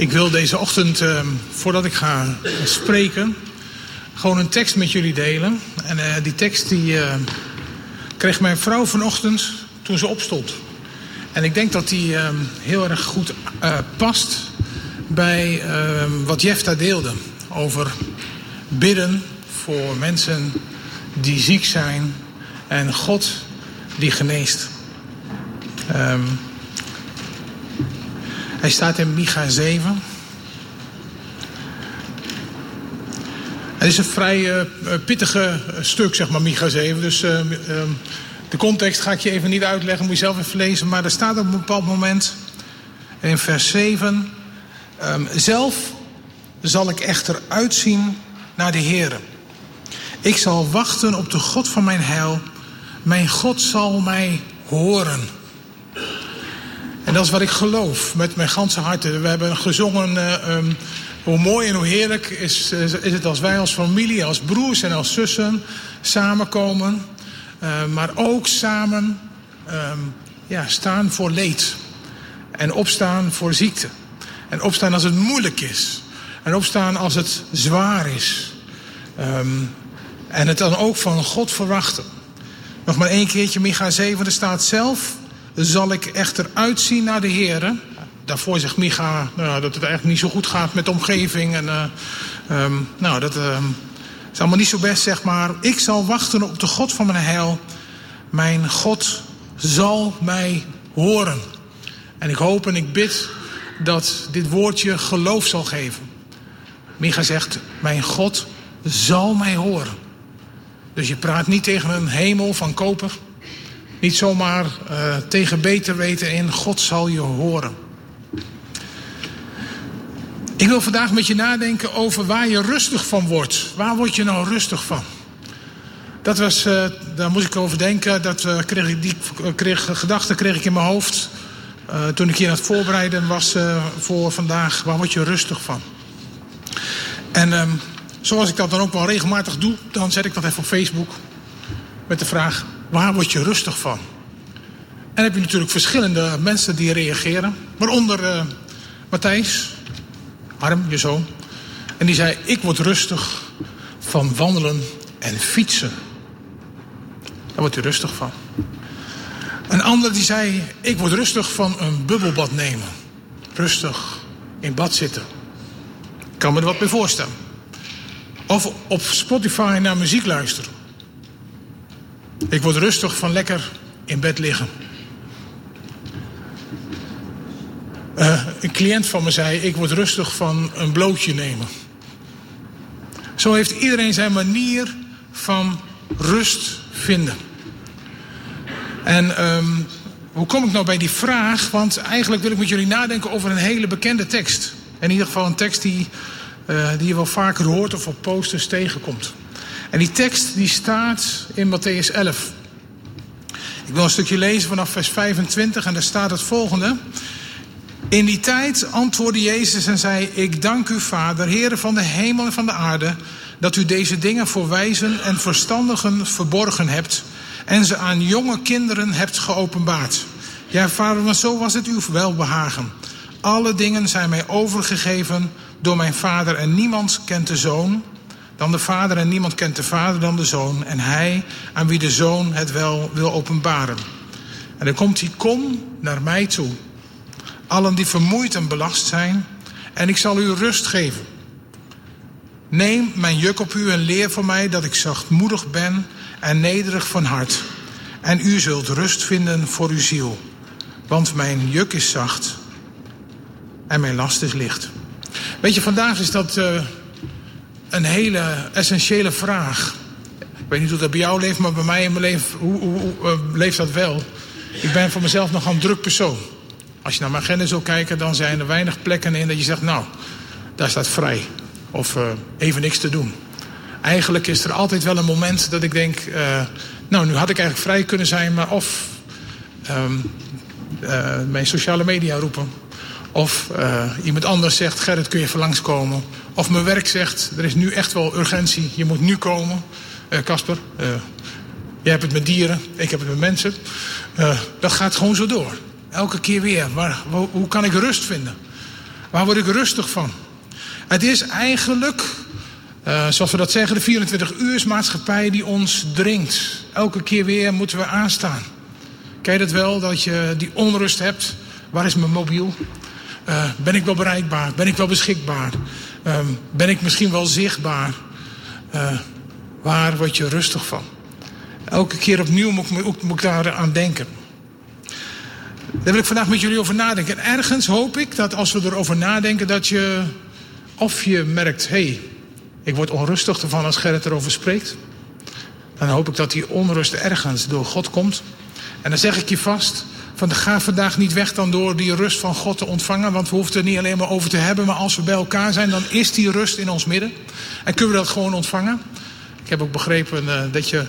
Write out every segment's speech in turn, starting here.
Ik wil deze ochtend, uh, voordat ik ga spreken, gewoon een tekst met jullie delen. En uh, die tekst die uh, kreeg mijn vrouw vanochtend toen ze opstond. En ik denk dat die heel erg goed past bij wat Jefta deelde over bidden voor mensen die ziek zijn en God die geneest. Hij staat in Micha 7. Het is een vrij uh, pittige stuk, zeg maar, Micha 7. Dus uh, de context ga ik je even niet uitleggen, moet je zelf even lezen. Maar er staat op een bepaald moment in vers 7... Um, zelf zal ik echter uitzien naar de Heer. Ik zal wachten op de God van mijn heil. Mijn God zal mij horen. En dat is wat ik geloof met mijn ganse hart. We hebben gezongen uh, um, hoe mooi en hoe heerlijk is, is, het als wij als familie, als broers en als zussen samenkomen. Uh, maar ook samen um, ja, staan voor leed. En opstaan voor ziekte. En opstaan als het moeilijk is. En opstaan als het zwaar is. Um, en het dan ook van God verwachten. Nog maar één keertje, Micha 7, er staat zelf zal ik echter uitzien naar de Heer. Daarvoor zegt Micha nou, dat het eigenlijk niet zo goed gaat met de omgeving. En, uh, um, nou, dat uh, is allemaal niet zo best, zeg maar. Ik zal wachten op de God van mijn heil. Mijn God zal mij horen. En ik hoop en ik bid dat dit woordje geloof zal geven. Micha zegt, mijn God zal mij horen. Dus je praat niet tegen een hemel van koper. Niet zomaar uh, tegen beter weten in, God zal je horen. Ik wil vandaag met je nadenken over waar je rustig van wordt. Waar word je nou rustig van? Dat was, uh, daar moest ik over denken. Dat uh, kreeg ik, die kreeg, gedachte kreeg ik in mijn hoofd. Toen ik hier aan het voorbereiden was voor vandaag. Waar word je rustig van? En um, zoals ik dat dan ook wel regelmatig doe, dan zet ik dat even op Facebook. Met de vraag: Waar word je rustig van? En heb je natuurlijk verschillende mensen die reageren. Waaronder uh, Matthijs, Harm, je zoon. En die zei, ik word rustig van wandelen en fietsen. Daar wordt u rustig van. Een ander die zei, ik word rustig van een bubbelbad nemen. Rustig in bad zitten. Ik kan me er wat bij voorstellen. Of op Spotify naar muziek luisteren. Ik word rustig van lekker in bed liggen. Uh, een cliënt van me zei: Ik word rustig van een blootje nemen. Zo heeft iedereen zijn manier van rust vinden. En um, hoe kom ik nou bij die vraag? Want eigenlijk wil ik met jullie nadenken over een hele bekende tekst. In ieder geval een tekst die, uh, die je wel vaker hoort of op posters tegenkomt. En die tekst die staat in Matthäus 11. Ik wil een stukje lezen vanaf vers 25 en daar staat het volgende. In die tijd antwoordde Jezus en zei: Ik dank u, Vader, Heere van de hemel en van de aarde, dat u deze dingen voor wijzen en verstandigen verborgen hebt en ze aan jonge kinderen hebt geopenbaard. Ja, Vader, want zo was het uw welbehagen. Alle dingen zijn mij overgegeven door mijn Vader en niemand kent de Zoon dan de Vader en niemand kent de Vader dan de Zoon en hij aan wie de Zoon het wel wil openbaren. En dan komt hij, kom naar mij toe, allen die vermoeid en belast zijn, en ik zal u rust geven. Neem mijn juk op u en leer van mij dat ik zachtmoedig ben en nederig van hart. En u zult rust vinden voor uw ziel. Want mijn juk is zacht en mijn last is licht. Weet je, vandaag is dat uh, een hele essentiële vraag. Ik weet niet hoe dat bij jou leeft, maar bij mij in mijn leven hoe, hoe, uh, leeft dat wel. Ik ben voor mezelf nog een druk persoon. Als je naar mijn agenda zou kijken, dan zijn er weinig plekken in dat je zegt, nou, daar staat vrij. Of uh, even niks te doen. Eigenlijk is er altijd wel een moment dat ik denk, uh, nou, nu had ik eigenlijk vrij kunnen zijn, maar of uh, mijn sociale media roepen. Of iemand anders zegt, Gerrit, kun je even langskomen? Of mijn werk zegt, er is nu echt wel urgentie, je moet nu komen. Casper, uh, uh, jij hebt het met dieren, ik heb het met mensen. Uh, dat gaat gewoon zo door. Elke keer weer. Maar hoe kan ik rust vinden? Waar word ik rustig van? Het is eigenlijk, zoals we dat zeggen, de 24 uursmaatschappij die ons dringt. Elke keer weer moeten we aanstaan. Ken je dat wel, dat je die onrust hebt? Waar is mijn mobiel? Ben ik wel bereikbaar? Ben ik wel beschikbaar? Uh, ben ik misschien wel zichtbaar? Uh, waar word je rustig van? Elke keer opnieuw moet ik, moet ik daar aan denken. Daar wil ik vandaag met jullie over nadenken. En ergens hoop ik dat als we erover nadenken, dat je of je merkt, hé, hey, ik word onrustig ervan als Gerrit erover spreekt. Dan hoop ik dat die onrust ergens door God komt. En dan zeg ik je vast, van ga vandaag niet weg dan door die rust van God te ontvangen. Want we hoeven het er niet alleen maar over te hebben. Maar als we bij elkaar zijn, dan is die rust in ons midden. En kunnen we dat gewoon ontvangen. Ik heb ook begrepen uh, dat je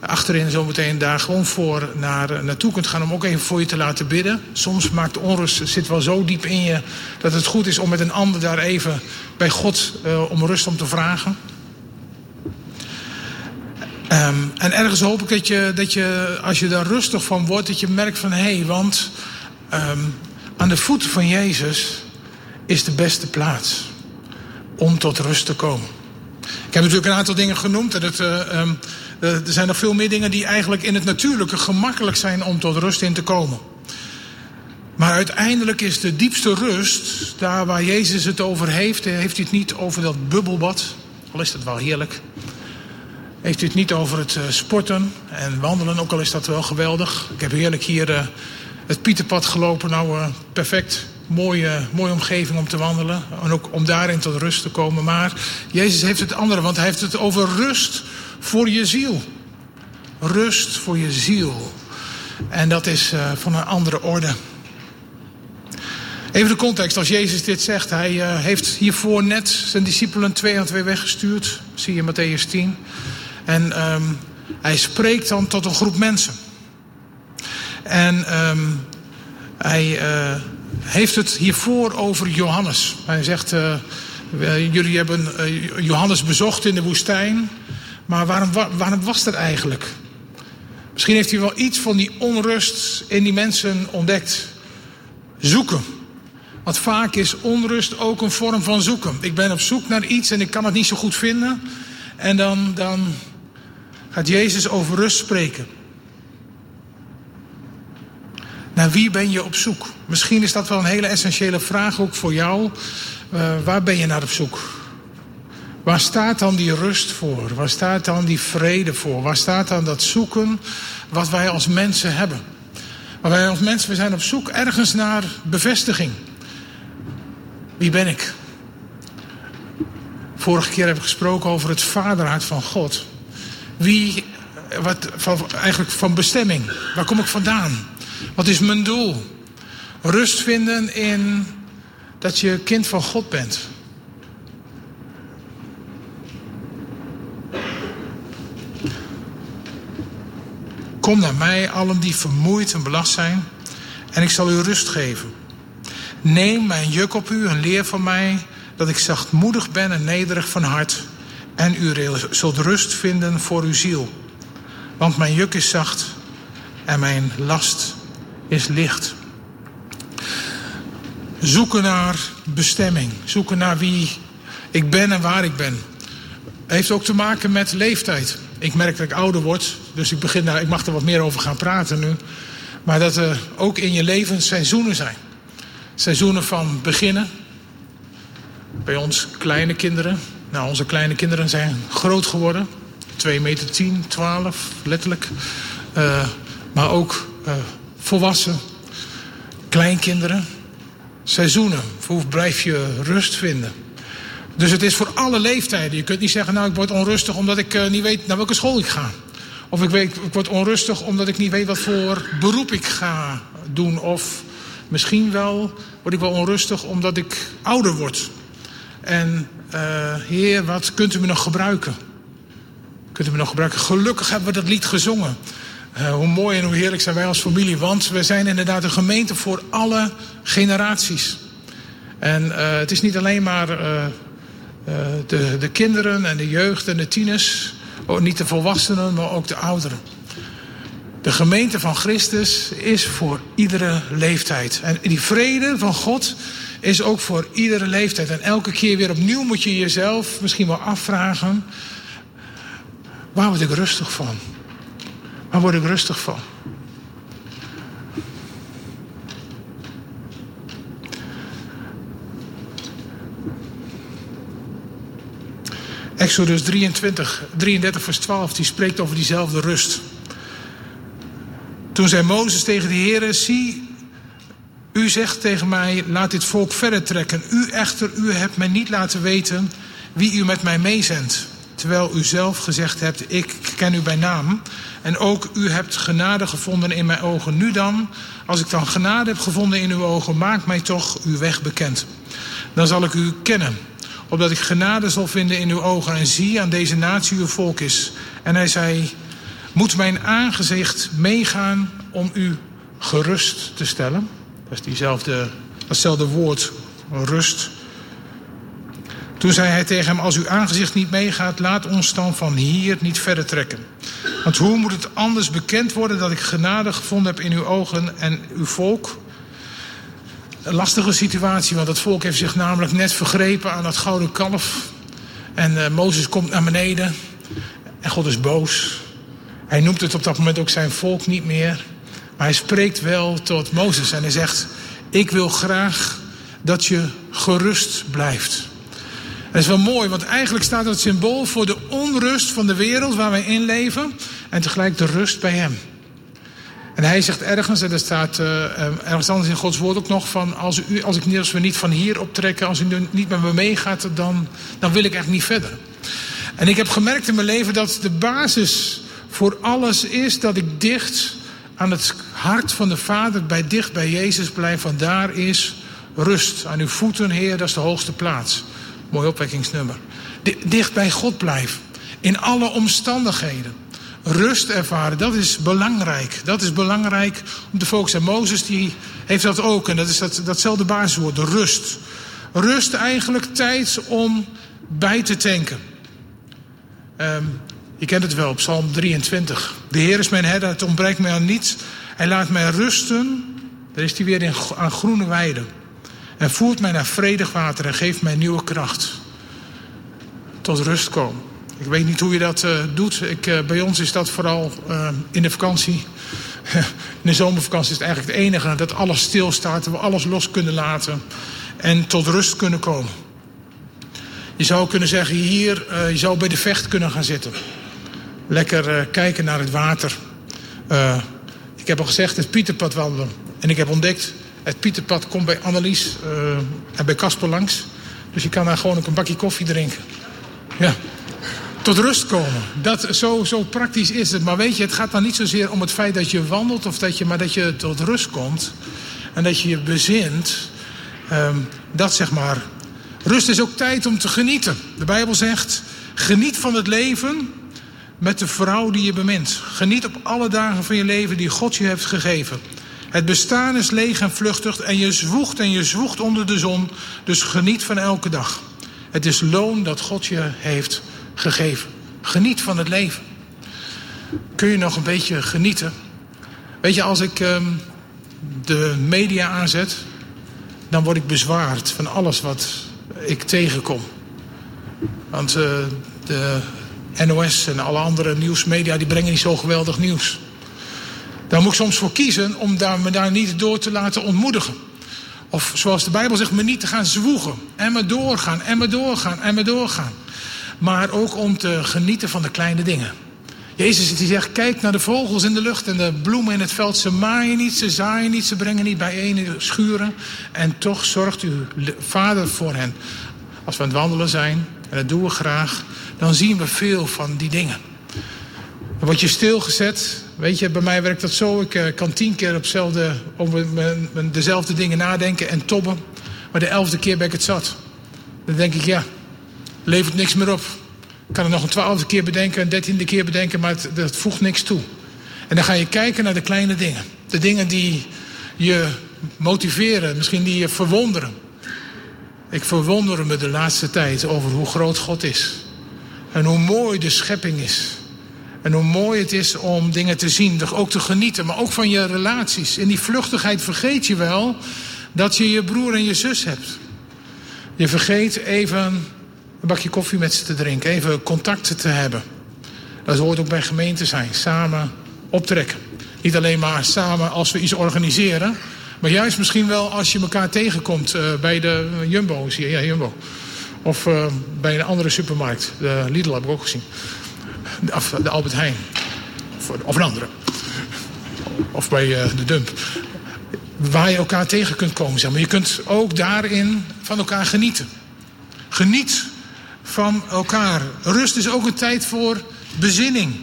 achterin zometeen daar gewoon voor naar, uh, naartoe kunt gaan. Om ook even voor je te laten bidden. Soms maakt onrust, zit wel zo diep in je. Dat het goed is om met een ander daar even bij God uh, om rust om te vragen. Um, en ergens hoop ik dat je, dat je, als je daar rustig van wordt, dat je merkt van hé, hey, want um, aan de voeten van Jezus is de beste plaats om tot rust te komen. Ik heb natuurlijk een aantal dingen genoemd en het, uh, um, er zijn nog veel meer dingen die eigenlijk in het natuurlijke gemakkelijk zijn om tot rust in te komen. Maar uiteindelijk is de diepste rust, daar waar Jezus het over heeft, heeft hij het niet over dat bubbelbad, al is dat wel heerlijk. Heeft u het niet over het uh, sporten en wandelen, ook al is dat wel geweldig. Ik heb heerlijk hier uh, het Pieterpad gelopen. Nou, uh, perfect. Mooie, mooie omgeving om te wandelen. En ook om daarin tot rust te komen. Maar Jezus heeft het andere, want hij heeft het over rust voor je ziel. Rust voor je ziel. En dat is van een andere orde. Even de context. Als Jezus dit zegt, hij heeft hiervoor net zijn discipelen twee aan twee weggestuurd. Zie je Matthäus 10. En um, hij spreekt dan tot een groep mensen. En um, hij uh, heeft het hiervoor over Johannes. Hij zegt, uh, jullie hebben uh, Johannes bezocht in de woestijn. Maar waarom, waarom was dat eigenlijk? Misschien heeft hij wel iets van die onrust in die mensen ontdekt. Zoeken. Want vaak is onrust ook een vorm van zoeken. Ik ben op zoek naar iets en ik kan het niet zo goed vinden. En dan, dan gaat Jezus over rust spreken. Naar wie ben je op zoek? Misschien is dat wel een hele essentiële vraag ook voor jou. Uh, waar ben je naar op zoek? Waar staat dan die rust voor? Waar staat dan die vrede voor? Waar staat dan dat zoeken wat wij als mensen hebben? Maar wij als mensen we zijn op zoek ergens naar bevestiging. Wie ben ik? Vorige keer heb ik gesproken over het vaderhart van God. Wie, wat, van, eigenlijk van bestemming. Waar kom ik vandaan? Wat is mijn doel? Rust vinden in dat je kind van God bent. Kom naar mij, allen die vermoeid en belast zijn, en ik zal u rust geven. Neem mijn juk op u en leer van mij dat ik zachtmoedig ben en nederig van hart en u zult rust vinden voor uw ziel. Want mijn juk is zacht en mijn last is licht. Zoeken naar bestemming, zoeken naar wie ik ben en waar ik ben. Heeft ook te maken met leeftijd. Ik merk dat ik ouder word, dus ik, begin daar, ik mag er wat meer over gaan praten nu. Maar dat er ook in je leven seizoenen zijn. Seizoenen van beginnen. Bij ons kleine kinderen, nou, onze kleine kinderen zijn groot geworden. 2 meter 10, 12, letterlijk. Uh, maar ook uh, volwassen, kleinkinderen. Seizoenen, hoe blijf je rust vinden? Dus het is voor alle leeftijden. Je kunt niet zeggen, nou ik word onrustig omdat ik uh, niet weet naar welke school ik ga. Of ik, weet, ik word onrustig omdat ik niet weet wat voor beroep ik ga doen. Of misschien wel word ik wel onrustig omdat ik ouder word. En uh, Heer, wat kunt u me nog gebruiken? Kunt u me nog gebruiken? Gelukkig hebben we dat lied gezongen. Uh, hoe mooi en hoe heerlijk zijn wij als familie. Want we zijn inderdaad een gemeente voor alle generaties. En uh, het is niet alleen maar de, de kinderen en de jeugd en de tieners. Niet de volwassenen, maar ook de ouderen. De gemeente van Christus is voor iedere leeftijd. En die vrede van God is ook voor iedere leeftijd. En elke keer weer opnieuw moet je jezelf misschien wel afvragen: waar word ik rustig van? Waar word ik rustig van? Exodus 23, 33 vers 12, die spreekt over diezelfde rust. Toen zei Mozes tegen de Heer: Zie, u zegt tegen mij: Laat dit volk verder trekken. U echter, u hebt mij niet laten weten wie u met mij meezendt. Terwijl u zelf gezegd hebt: Ik ken u bij naam. En ook u hebt genade gevonden in mijn ogen. Nu dan, als ik dan genade heb gevonden in uw ogen, maak mij toch uw weg bekend. Dan zal ik u kennen opdat ik genade zal vinden in uw ogen en zie aan deze natie uw volk is. En hij zei, moet mijn aangezicht meegaan om u gerust te stellen? Dat is diezelfde, datzelfde woord, rust. Toen zei hij tegen hem, als uw aangezicht niet meegaat, laat ons dan van hier niet verder trekken. Want hoe moet het anders bekend worden dat ik genade gevonden heb in uw ogen en uw volk? een lastige situatie, want het volk heeft zich namelijk net vergrepen aan dat gouden kalf. En uh, Mozes komt naar beneden en God is boos. Hij noemt het op dat moment ook zijn volk niet meer. Maar hij spreekt wel tot Mozes en hij zegt: Ik wil graag dat je gerust blijft. Dat is wel mooi, want eigenlijk staat het symbool voor de onrust van de wereld waar wij in leven en tegelijk de rust bij Hem. En hij zegt ergens, en er staat uh, ergens anders in Gods woord ook nog van... als, u, als, ik, als we niet van hier optrekken, als u niet met me meegaat... Dan, dan wil ik echt niet verder. En ik heb gemerkt in mijn leven dat de basis voor alles is... dat ik dicht aan het hart van de Vader, bij dicht bij Jezus blijf. Want daar is rust. Aan uw voeten, Heer, dat is de hoogste plaats. Mooi opwekkingsnummer. Dicht bij God blijven. In alle omstandigheden rust ervaren. Dat is belangrijk. Dat is belangrijk om te focussen. En Mozes die heeft dat ook. En dat is dat, datzelfde basiswoord, de rust. Rust eigenlijk tijd om bij te tanken. Um, je kent het wel, Psalm 23. De Heer is mijn herder, het ontbreekt mij aan niets. Hij laat mij rusten. Daar is hij weer in, aan groene weiden. En voert mij naar vredig water en geeft mij nieuwe kracht. Tot rust komen. Ik weet niet hoe je dat uh, doet. Ik, uh, bij ons is dat vooral uh, in de vakantie. in de zomervakantie is het eigenlijk het enige dat alles stilstaat. Dat we alles los kunnen laten. En tot rust kunnen komen. Je zou kunnen zeggen hier, je zou bij de vecht kunnen gaan zitten. Lekker kijken naar het water. ik heb al gezegd, het Pieterpad wandelen. En ik heb ontdekt, het Pieterpad komt bij Annelies en bij Casper langs. Dus je kan daar gewoon ook een bakje koffie drinken. Ja tot rust komen. Dat, zo, zo praktisch is het. Maar weet je, het gaat dan niet zozeer om het feit dat je wandelt, of dat je, maar dat je tot rust komt. En dat je je bezint. Um, dat zeg maar. Rust is ook tijd om te genieten. De Bijbel zegt: geniet van het leven met de vrouw die je bemint. Geniet op alle dagen van je leven die God je heeft gegeven. Het bestaan is leeg en vluchtig en je zwoegt en je zwoegt onder de zon. Dus geniet van elke dag. Het is loon dat God je heeft gegeven. Geniet van het leven. Kun je nog een beetje genieten? Weet je, als ik um, de media aanzet, dan word ik bezwaard van alles wat ik tegenkom. Want uh, de NOS en alle andere nieuwsmedia die brengen niet zo geweldig nieuws. Daar moet ik soms voor kiezen om daar, me daar niet door te laten ontmoedigen. Of zoals de Bijbel zegt, me niet te gaan zwoegen. En me doorgaan, en me doorgaan, en me doorgaan maar ook om te genieten van de kleine dingen. Jezus die zegt, kijk naar de vogels in de lucht en de bloemen in het veld. Ze maaien niet, ze zaaien niet, ze brengen niet bijeen schuren. En toch zorgt uw vader voor hen. Als we aan het wandelen zijn, en dat doen we graag, dan zien we veel van die dingen. Dan word je stilgezet. Weet je, bij mij werkt dat zo. Ik uh, kan tien keer op dezelfde, over dezelfde dingen nadenken en tobben. Maar de elfde keer ben ik het zat. Dan denk ik, ja, levert niks meer op. Ik kan het nog een twaalfde keer bedenken, een dertiende keer bedenken, maar het, dat voegt niks toe. En dan ga je kijken naar de kleine dingen. De dingen die je motiveren, misschien die je verwonderen. Ik verwonder me de laatste tijd over hoe groot God is. En hoe mooi de schepping is. En hoe mooi het is om dingen te zien, ook te genieten, maar ook van je relaties. In die vluchtigheid vergeet je wel Dat je je broer en je zus hebt. Je vergeet even een bakje koffie met ze te drinken, even contacten te hebben. Dat hoort ook bij gemeente zijn, samen optrekken. Niet alleen maar samen als we iets organiseren, maar juist misschien wel als je elkaar tegenkomt uh, bij de Jumbo, zie je, ja, Jumbo. Of uh, bij een andere supermarkt, de Lidl heb ik ook gezien. Of de Albert Heijn. Of, of een andere. Of bij uh, de Dump. Waar je elkaar tegen kunt komen. Zeg maar je kunt ook daarin van elkaar genieten. Geniet van elkaar. Rust is ook een tijd voor bezinning.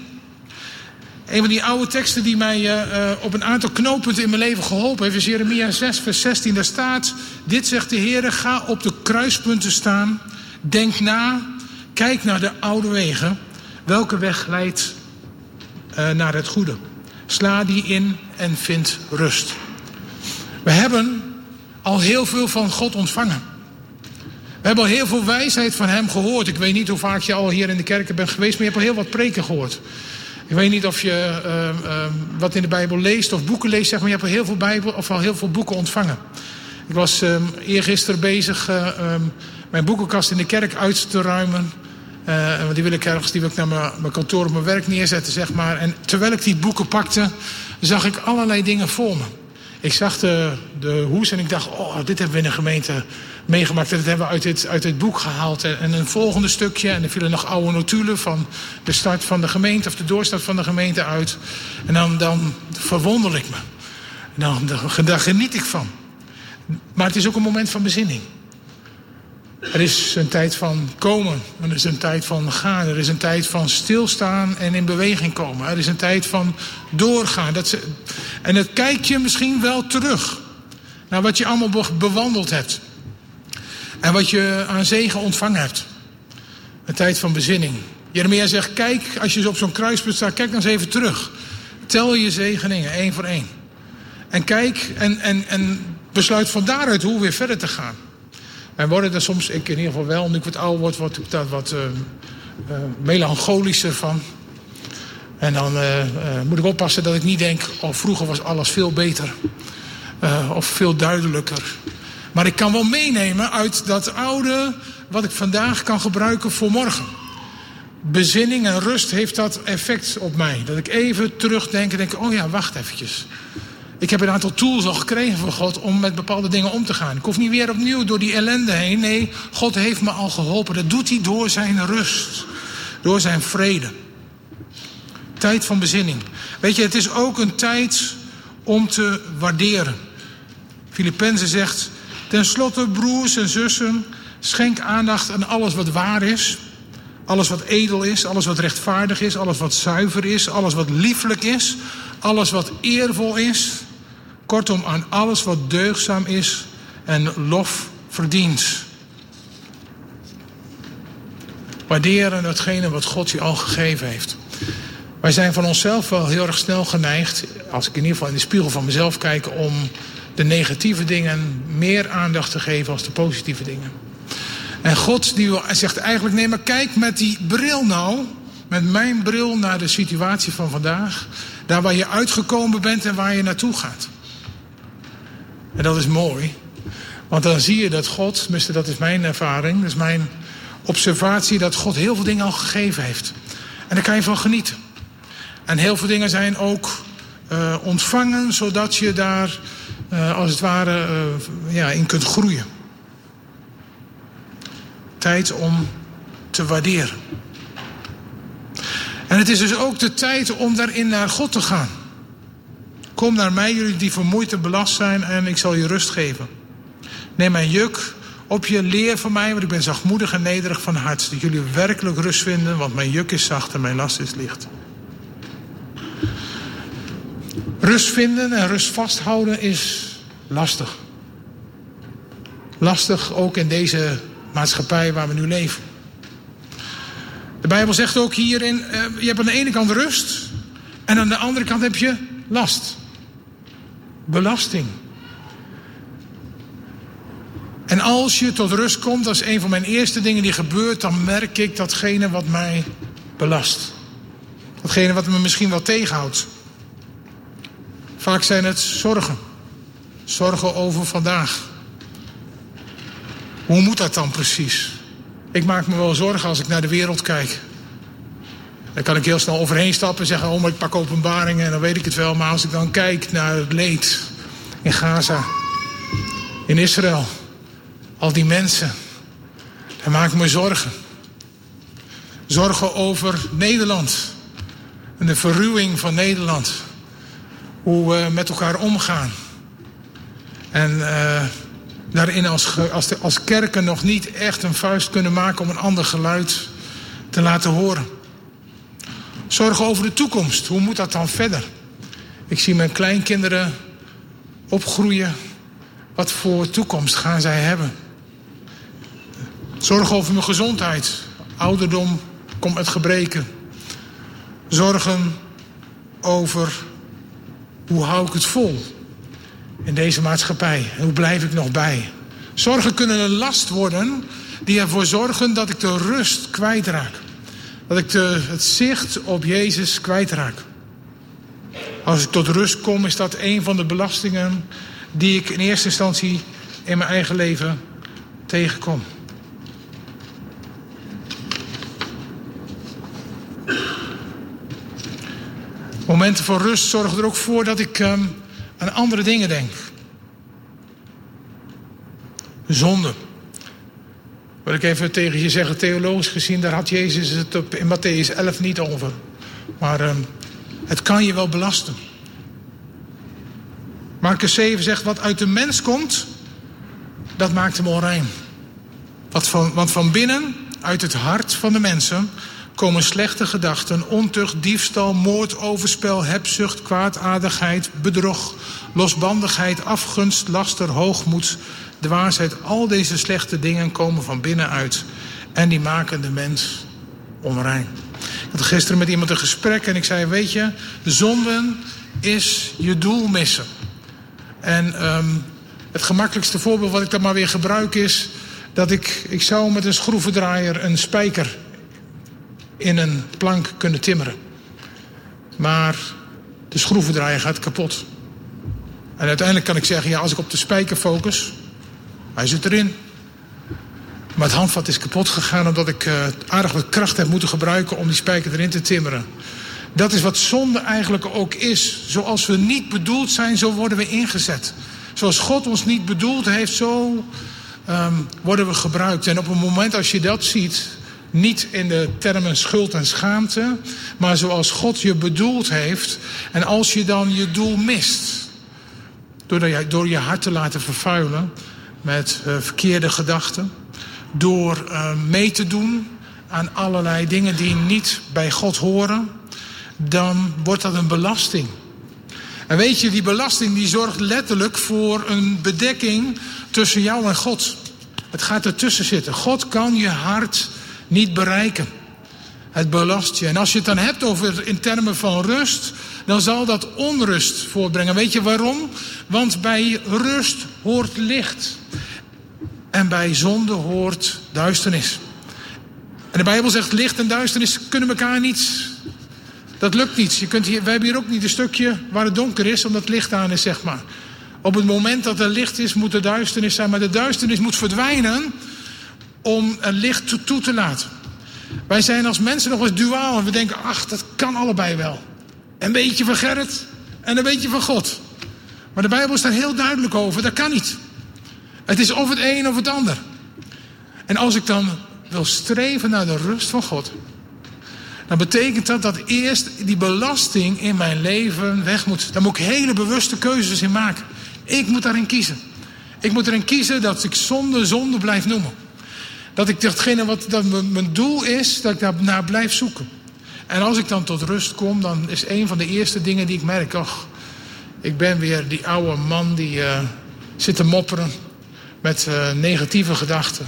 Een van die oude teksten die mij uh, op een aantal knooppunten in mijn leven geholpen heeft, is Jeremia 6, vers 16. Daar staat: Dit zegt de Heer: ga op de kruispunten staan. Denk na, kijk naar de oude wegen. Welke weg leidt uh, naar het goede? Sla die in en vind rust. We hebben al heel veel van God ontvangen. We hebben al heel veel wijsheid van Hem gehoord. Ik weet niet hoe vaak je al hier in de kerken bent geweest, maar je hebt al heel wat preken gehoord. Ik weet niet of je uh, uh, wat in de Bijbel leest of boeken leest, zeg maar. Je hebt al heel veel, Bijbel, of al heel veel boeken ontvangen. Ik was um, eergisteren bezig um, mijn boekenkast in de kerk uit te ruimen. want die wil ik ergens die wil ik naar mijn, kantoor op mijn werk neerzetten, zeg maar. En terwijl ik die boeken pakte, zag ik allerlei dingen voor me. Ik zag de, de hoes en ik dacht, oh, dit hebben we in de gemeente meegemaakt. Dat hebben we uit dit, uit boek gehaald. En, en een volgende stukje, en er vielen nog oude notulen van de start van de gemeente of de doorstart van de gemeente uit. En dan, dan verwonder ik me. Dan, dan, daar geniet ik van. Maar het is ook een moment van bezinning. Er is een tijd van komen. Er is een tijd van gaan. Er is een tijd van stilstaan en in beweging komen. Er is een tijd van doorgaan. Dat en het kijk je misschien wel terug. Naar wat je allemaal bewandeld hebt. En wat je aan zegen ontvangen hebt. Een tijd van bezinning. Jeremia zegt, kijk, als je op zo'n kruispunt staat, kijk dan eens even terug. Tel je zegeningen, één voor één. En kijk en, en, en besluit van daaruit hoe weer verder te gaan. En worden er soms, ik in ieder geval wel, nu ik wat ouder word, ik daar wat uh, uh, melancholischer van. En dan uh, moet ik oppassen dat ik niet denk, oh vroeger was alles veel beter. of veel duidelijker. Maar ik kan wel meenemen uit dat oude wat ik vandaag kan gebruiken voor morgen. Bezinning en rust heeft dat effect op mij. Dat ik even terugdenk en denk, oh ja, wacht eventjes. Ik heb een aantal tools al gekregen van God om met bepaalde dingen om te gaan. Ik hoef niet weer opnieuw door die ellende heen. Nee, God heeft me al geholpen. Dat doet hij door zijn rust. Door zijn vrede. Tijd van bezinning. Weet je, het is ook een tijd om te waarderen. Filippenzen zegt, ten slotte broers en zussen, schenk aandacht aan alles wat waar is. Alles wat edel is, alles wat rechtvaardig is, alles wat zuiver is, alles wat lieflijk is, alles wat eervol is. Kortom, aan alles wat deugzaam is en lof verdient. Waarderen hetgene wat God je al gegeven heeft. Wij zijn van onszelf wel heel erg snel geneigd, als ik in ieder geval in de spiegel van mezelf kijk, om de negatieve dingen meer aandacht te geven als de positieve dingen. En God die zegt eigenlijk, nee maar kijk met die bril nou, met mijn bril naar de situatie van vandaag. Daar waar je uitgekomen bent en waar je naartoe gaat. En dat is mooi. Want dan zie je dat God, tenminste dat is mijn ervaring, dat is mijn observatie, dat God heel veel dingen al gegeven heeft. En daar kan je van genieten. En heel veel dingen zijn ook uh, ontvangen, zodat je daar uh, als het ware uh, ja, in kunt groeien. Tijd om te waarderen. En het is dus ook de tijd om daarin naar God te gaan. Kom naar mij, jullie die vermoeid en belast zijn, en ik zal je rust geven. Neem mijn juk op je, leer van mij, want ik ben zachtmoedig en nederig van hart. Dat jullie werkelijk rust vinden, want mijn juk is zacht en mijn last is licht. Rust vinden en rust vasthouden is lastig. Lastig ook in deze maatschappij waar we nu leven. De Bijbel zegt ook hierin, uh, je hebt aan de ene kant rust en aan de andere kant heb je last. Belasting. En als je tot rust komt, dat is een van mijn eerste dingen die gebeurt, dan merk ik datgene wat mij belast. Datgene wat me misschien wel tegenhoudt. Vaak zijn het zorgen. Zorgen over vandaag. Hoe moet dat dan precies? Ik maak me wel zorgen als ik naar de wereld kijk. Dan kan ik heel snel overheen stappen en zeggen: Oh, maar ik pak openbaringen en dan weet ik het wel. Maar als ik dan kijk naar het leed in Gaza, in Israël, al die mensen, dan maak ik me zorgen. Zorgen over Nederland en de verruwing van Nederland. Hoe we met elkaar omgaan. En uh, daarin als, als, als kerken nog niet echt een vuist kunnen maken om een ander geluid te laten horen. Zorgen over de toekomst. Hoe moet dat dan verder? Ik zie mijn kleinkinderen opgroeien. Wat voor toekomst gaan zij hebben? Zorgen over mijn gezondheid. Ouderdom komt met gebreken. Zorgen over hoe hou ik het vol in deze maatschappij? En hoe blijf ik nog bij? Zorgen kunnen een last worden die ervoor zorgen dat ik de rust kwijtraak. Dat ik de, het zicht op Jezus kwijtraak. Als ik tot rust kom, is dat een van de belastingen die ik in eerste instantie in mijn eigen leven tegenkom. Momenten van rust zorgen er ook voor dat ik um, aan andere dingen denk. Zonde. Wil ik even tegen je zeggen, theologisch gezien, daar had Jezus het op, in Matthäus 11 niet over. Maar um, het kan je wel belasten. Marcus 7 zegt, wat uit de mens komt, dat maakt hem onrein. Wat van, want van binnen, uit het hart van de mensen, komen slechte gedachten, ontucht, diefstal, moord, overspel, hebzucht, kwaadaardigheid, bedrog, losbandigheid, afgunst, laster, hoogmoed, dwaasheid. Al deze slechte dingen komen van binnenuit en die maken de mens onrein. Ik had gisteren met iemand een gesprek en ik zei: Weet je, zonden is je doel missen. En um, het gemakkelijkste voorbeeld wat ik dan maar weer gebruik is dat ik, ik zou met een schroevendraaier een spijker in een plank kunnen timmeren. Maar de schroevendraaier gaat kapot. En uiteindelijk kan ik zeggen, ja, als ik op de spijker focus, hij zit erin. Maar het handvat is kapot gegaan omdat ik uh, aardig wat kracht heb moeten gebruiken om die spijker erin te timmeren. Dat is wat zonde eigenlijk ook is. Zoals we niet bedoeld zijn, zo worden we ingezet. Zoals God ons niet bedoeld heeft, zo um, worden we gebruikt. En op het moment als je dat ziet, niet in de termen schuld en schaamte, maar zoals God je bedoeld heeft. En als je dan je doel mist, door je, door je hart te laten vervuilen met uh, verkeerde gedachten, door uh, mee te doen aan allerlei dingen die niet bij God horen, dan wordt dat een belasting. En weet je, die belasting die zorgt letterlijk voor een bedekking tussen jou en God. Het gaat ertussen zitten. God kan je hart niet bereiken. Het belast je. En als je het dan hebt over in termen van rust, dan zal dat onrust voortbrengen. Weet je waarom? Want bij rust hoort licht. En bij zonde hoort duisternis. En de Bijbel zegt licht en duisternis kunnen elkaar niet. Dat lukt niet. Je kunt hier, wij hebben hier ook niet een stukje waar het donker is, omdat licht aan is, zeg maar. Op het moment dat er licht is, moet er duisternis zijn. Maar de duisternis moet verdwijnen om een licht toe te laten. Wij zijn als mensen nog eens duaal en we denken, ach, dat kan allebei wel. Een beetje van Gerrit en een beetje van God. Maar de Bijbel is daar heel duidelijk over, dat kan niet. Het is of het een of het ander. En als ik dan wil streven naar de rust van God, dan betekent dat dat eerst die belasting in mijn leven weg moet. Daar moet ik hele bewuste keuzes in maken. Ik moet daarin kiezen. Ik moet erin kiezen dat ik zonde zonde blijf noemen. Dat ik datgene wat dat mijn doel is, dat ik daarnaar blijf zoeken. En als ik dan tot rust kom, dan is een van de eerste dingen die ik merk... ach, ik ben weer die oude man die uh, zit te mopperen met uh, negatieve gedachten.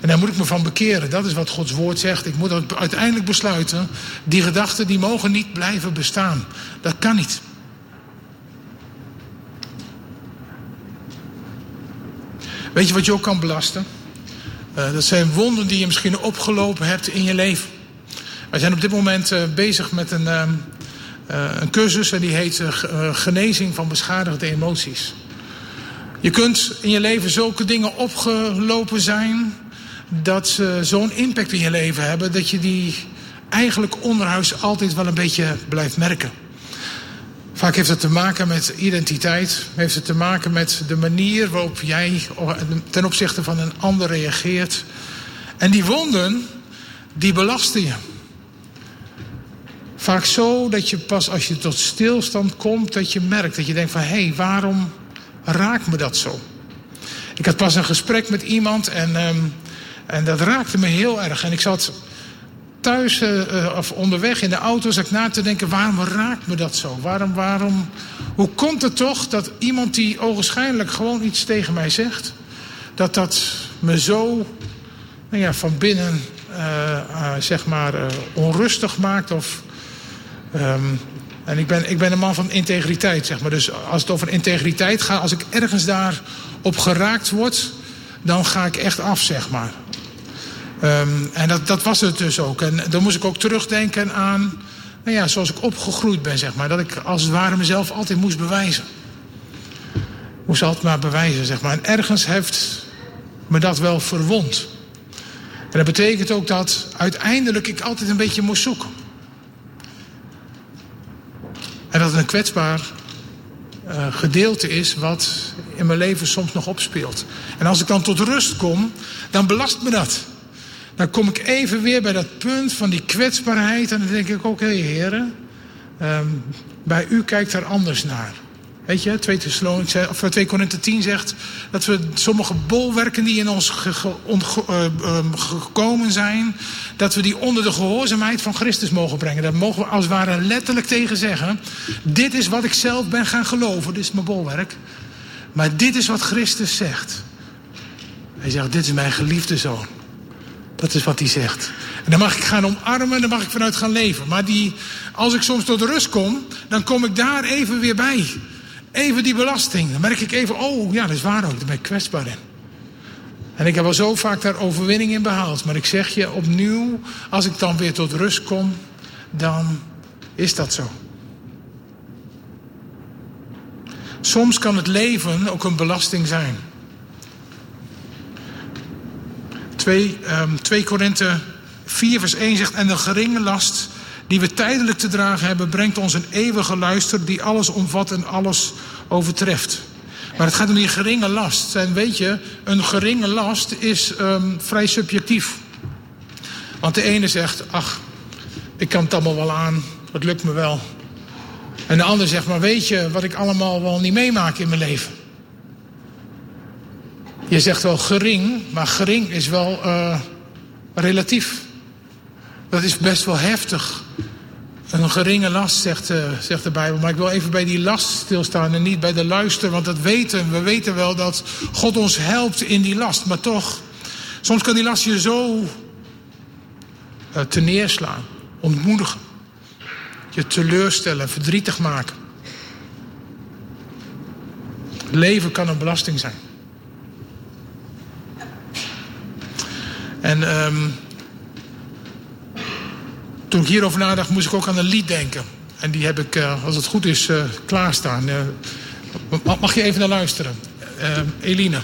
En daar moet ik me van bekeren. Dat is wat Gods woord zegt. Ik moet uiteindelijk besluiten. Die gedachten die mogen niet blijven bestaan. Dat kan niet. Weet je wat je ook kan belasten? Uh, dat zijn wonden die je misschien opgelopen hebt in je leven. Wij zijn op dit moment uh, bezig met een, uh, een cursus en die heet genezing van beschadigde emoties. Je kunt in je leven zulke dingen opgelopen zijn dat ze zo'n impact in je leven hebben dat je die eigenlijk onderhuis altijd wel een beetje blijft merken. Vaak heeft het te maken met identiteit, heeft het te maken met de manier waarop jij ten opzichte van een ander reageert. En die wonden, die belasten je. Vaak zo dat je pas als je tot stilstand komt, dat je merkt, dat je denkt van hé, hey, waarom raakt me dat zo? Ik had pas een gesprek met iemand en, um, en dat raakte me heel erg. En ik zat thuis uh, of onderweg in de auto zat ik na te denken: waarom raakt me dat zo? Waarom, waarom, hoe komt het toch dat iemand die ogenschijnlijk gewoon iets tegen mij zegt, dat dat me zo nou ja, van binnen uh, zeg maar onrustig maakt? Of, um, en ik ben, ik ben een man van integriteit, zeg maar. Dus als het over integriteit gaat, als ik ergens daar op geraakt word, dan ga ik echt af, zeg maar. Um, en dat, dat was het dus ook. En dan moest ik ook terugdenken aan, nou ja, zoals ik opgegroeid ben, zeg maar. Dat ik als het ware mezelf altijd moest bewijzen. Moest altijd maar bewijzen, zeg maar. En ergens heeft me dat wel verwond. En dat betekent ook dat uiteindelijk ik altijd een beetje moest zoeken. En dat het een kwetsbaar uh, gedeelte is wat in mijn leven soms nog opspeelt. En als ik dan tot rust kom, dan belast me dat dan kom ik even weer bij dat punt van die kwetsbaarheid. En dan denk ik ook, okay, heren, um, bij u kijkt er anders naar. Weet je, 2, of 2 Korinthe 10 zegt dat we sommige bolwerken die in ons uh, um, gekomen zijn, dat we die onder de gehoorzaamheid van Christus mogen brengen. Daar mogen we als het ware letterlijk tegen zeggen. Dit is wat ik zelf ben gaan geloven, dit is mijn bolwerk. Maar dit is wat Christus zegt. Hij zegt, dit is mijn geliefde zoon. Dat is wat hij zegt. En dan mag ik gaan omarmen en dan mag ik vanuit gaan leven. Maar die, als ik soms tot rust kom, dan kom ik daar even weer bij. Even die belasting. Dan merk ik even, oh ja, dat is waar ook, daar ben ik kwetsbaar in. En ik heb al zo vaak daar overwinning in behaald. Maar ik zeg je opnieuw, als ik dan weer tot rust kom, dan is dat zo. Soms kan het leven ook een belasting zijn. 2, um, 2 Korinthe 4 vers 1 zegt... En de geringe last die we tijdelijk te dragen hebben... brengt ons een eeuwige luister die alles omvat en alles overtreft. Maar het gaat om die geringe last. En weet je, een geringe last is um, vrij subjectief. Want de ene zegt, ach, ik kan het allemaal wel aan, het lukt me wel. En de ander zegt, maar weet je wat ik allemaal wel niet meemaak in mijn leven? Je zegt wel gering, maar gering is wel uh, relatief. Dat is best wel heftig. Een geringe last, zegt, uh, zegt de Bijbel. Maar ik wil even bij die last stilstaan en niet bij de luister. Want dat weten, we weten wel dat God ons helpt in die last. Maar toch, soms kan die last je zo uh, te neerslaan, ontmoedigen. Je teleurstellen, verdrietig maken. Leven kan een belasting zijn. En um, toen ik hierover nadacht, moest ik ook aan een lied denken. En die heb ik, uh, als het goed is, uh, klaarstaan. Uh, mag je even naar luisteren? Eline.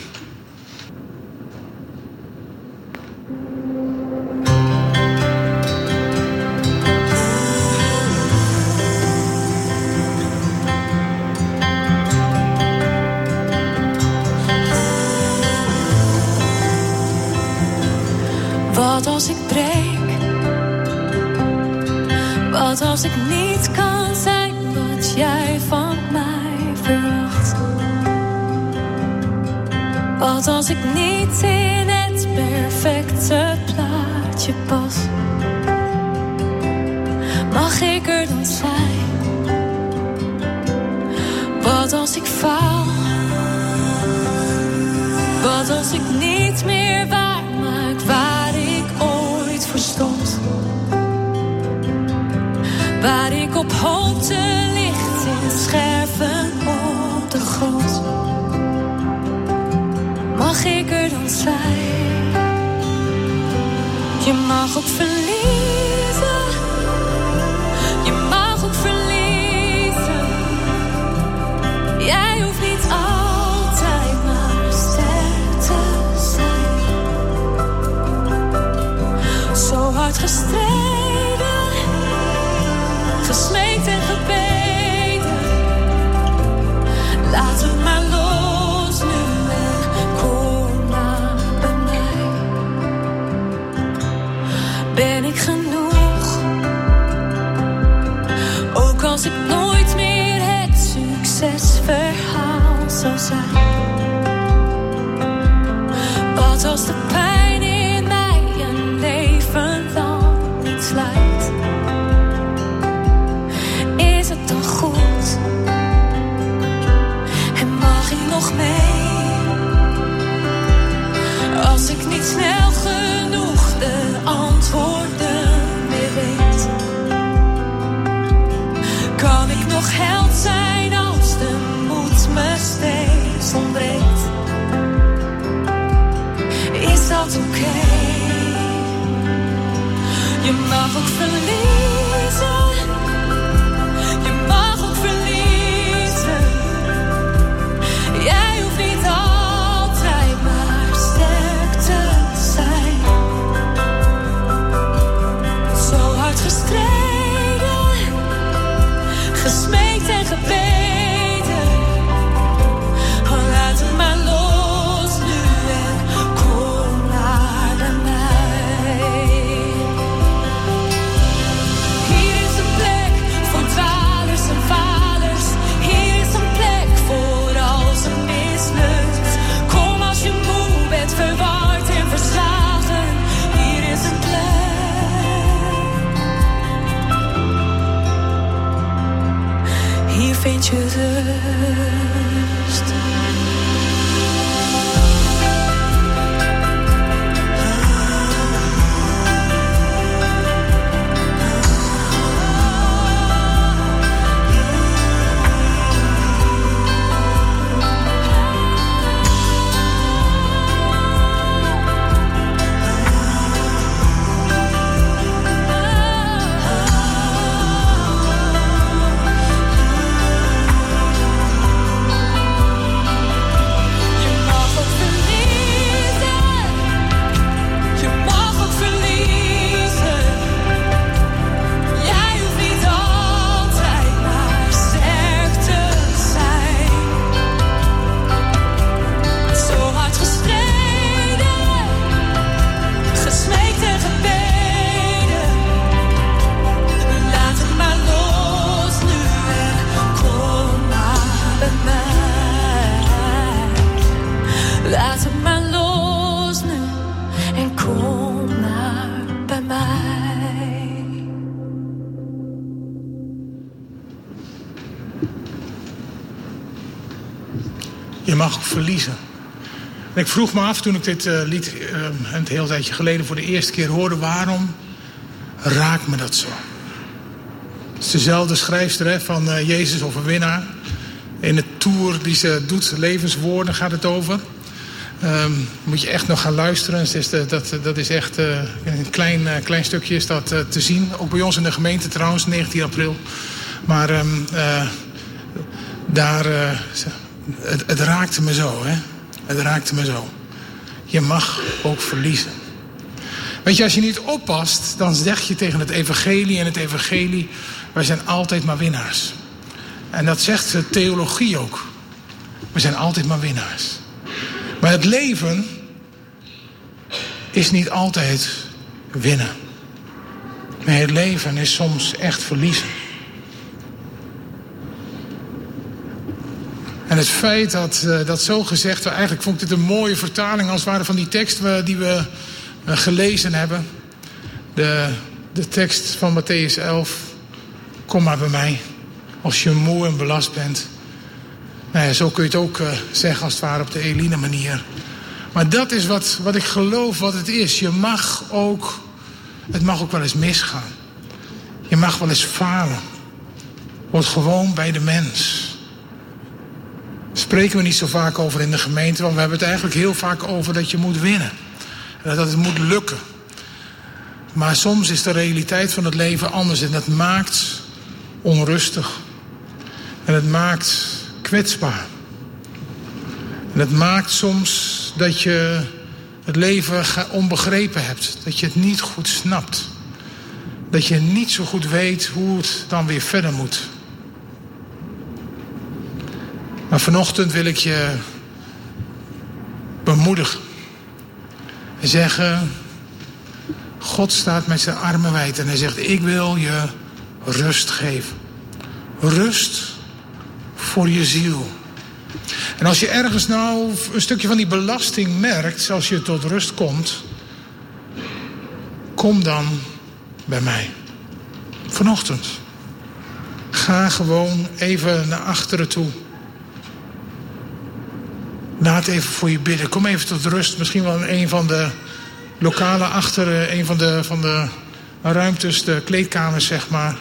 Wat als ik faal? Wat als ik niet meer waar maak waar? stond. Waar ik op hoopte licht in scherven op de grond. Mag ik er dan zijn? Je mag ook verliezen. Gestreden, gesmeekt en gebeden. Laat het maar los nu en kom maar bij mij. Ben ik genoeg? Ook als ik nooit meer het succesverhaal zou zijn. Wat als de pijn vind je. Je mag ook verliezen. En ik vroeg me af toen ik dit eh, lied eh, een heel tijdje geleden voor de eerste keer hoorde, waarom raakt me dat zo? Het is dezelfde schrijfster hè, van eh, Jezus overwinnaar. In de tour die ze doet, levenswoorden gaat het over. Ehm, moet je echt nog gaan luisteren. Dat, dat is echt eh, een klein, klein stukje is dat te zien. Ook bij ons in de gemeente trouwens, 19 april. Maar ehm, eh, daar, het, raakte me zo, hè. Het raakte me zo. Je mag ook verliezen. Weet je, als je niet oppast, dan zeg je tegen het evangelie en het evangelie... wij zijn altijd maar winnaars. En dat zegt de theologie ook. We zijn altijd maar winnaars. Maar het leven is niet altijd winnen. Nee, het leven is soms echt verliezen. En het feit dat eh, dat zo gezegd wordt, eigenlijk vond ik dit een mooie vertaling als het ware van die tekst we- die we eh, gelezen hebben. De, de tekst van Matthäus 11. Kom maar bij mij als je moe en belast bent. Nou zo kun je het ook eh, zeggen als het ware op de Eline manier. Maar dat is wat, wat ik geloof wat het is. Je mag ook, het mag ook wel eens misgaan. Je mag wel eens falen. Wordt gewoon bij de mens. Spreken we niet zo vaak over in de gemeente, want we hebben het eigenlijk heel vaak over dat je moet winnen. En dat het moet lukken. Maar soms is de realiteit van het leven anders en dat maakt onrustig. En het maakt kwetsbaar. En het maakt soms dat je het leven onbegrepen hebt. Dat je het niet goed snapt. dat je niet zo goed weet hoe het dan weer verder moet. Maar vanochtend wil ik je bemoedigen. En zeggen, God staat met zijn armen wijd en hij zegt, ik wil je rust geven. Rust voor je ziel. En als je ergens nou een stukje van die belasting merkt, als je tot rust komt, kom dan bij mij. Vanochtend. Ga gewoon even naar achteren toe. Laat even voor je bidden. Kom even tot rust. Misschien wel in een van de lokale achteren, een van de, van de ruimtes, de kleedkamers zeg maar.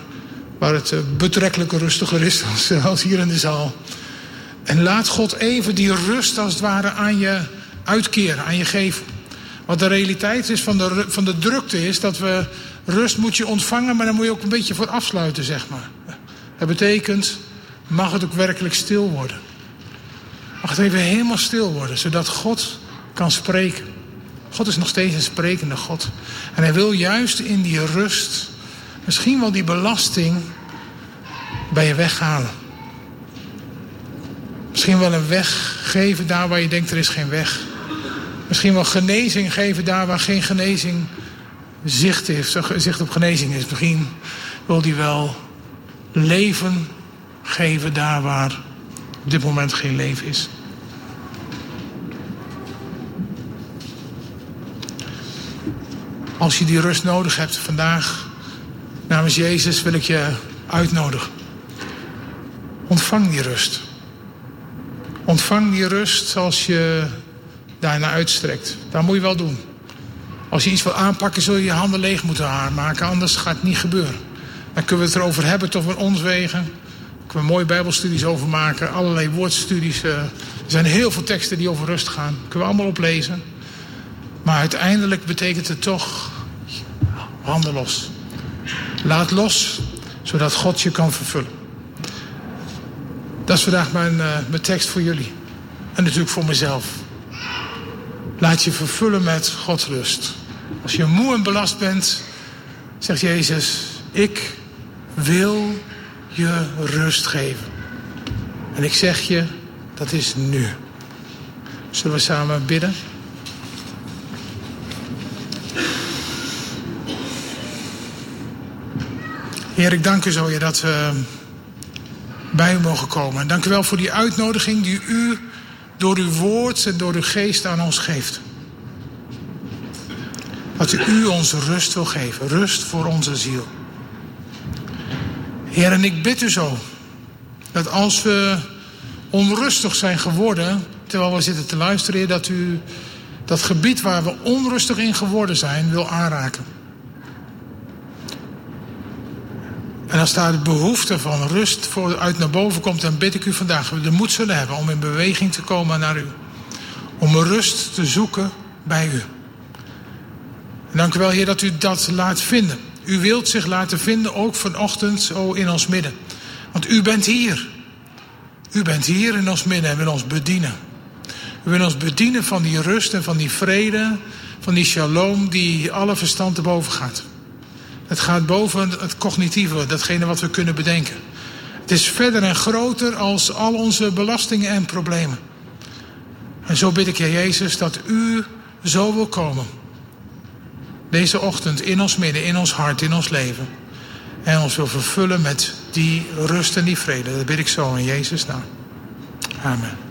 Waar het eh, betrekkelijk rustiger is eh, als hier in de zaal. En laat God even die rust als het ware aan je uitkeren, aan je geven. Want de realiteit is van de, van de drukte is dat we rust moet je ontvangen, maar dan moet je ook een beetje voor afsluiten, zeg maar. Dat betekent, mag het ook werkelijk stil worden. Mag het even helemaal stil worden, zodat God kan spreken. God is nog steeds een sprekende God. En hij wil juist in die rust, misschien wel die belasting, bij je weghalen. Misschien wel een weg geven daar waar je denkt er is geen weg. Misschien wel genezing geven daar waar geen genezing zicht, heeft, zicht op genezing is. Misschien wil hij wel leven geven daar waar op dit moment geen leven is. Als je die rust nodig hebt vandaag, namens Jezus wil ik je uitnodigen. Ontvang die rust. Ontvang die rust als je daarna uitstrekt. Dat moet je wel doen. Als je iets wil aanpakken, zul je je handen leeg moeten maken, anders gaat het niet gebeuren. Dan kunnen we het erover hebben tot we ons wegen. Kunnen we mooie bijbelstudies over maken, allerlei woordstudies. Eh. er zijn heel veel teksten die over rust gaan. Kunnen we allemaal oplezen. Maar uiteindelijk betekent het toch handen los. Laat los, zodat God je kan vervullen. Dat is vandaag mijn, uh, mijn tekst voor jullie. En natuurlijk voor mezelf. Laat je vervullen met Gods rust. Als je moe en belast bent, zegt Jezus: Ik wil je rust geven. En ik zeg je, dat is nu. Zullen we samen bidden? Heer, ik dank u zo, je dat we bij u mogen komen. En dank u wel voor die uitnodiging die u door uw woord en door uw geest aan ons geeft. Dat u ons rust wil geven, rust voor onze ziel. Heer, en ik bid u zo dat als we onrustig zijn geworden, terwijl we zitten te luisteren, dat u dat gebied waar we onrustig in geworden zijn, wil aanraken. En als daar de behoefte van rust voor uit naar boven komt, dan bid ik u vandaag dat we de moed zullen hebben om in beweging te komen naar u. Om rust te zoeken bij u. Dank u wel, Heer, dat u dat laat vinden. U wilt zich laten vinden, ook vanochtend zo in ons midden. Want u bent hier. U bent hier in ons midden en wil ons bedienen. U wil ons bedienen van die rust en van die vrede, van die shalom die alle verstand te boven gaat. Het gaat boven het cognitieve, datgene wat we kunnen bedenken. Het is verder en groter als al onze belastingen en problemen. En zo bid ik je, Jezus, dat u zo wil komen. Deze ochtend in ons midden, in ons hart, in ons leven. En ons wil vervullen met die rust en die vrede. Dat bid ik zo in Jezus' naam. Amen.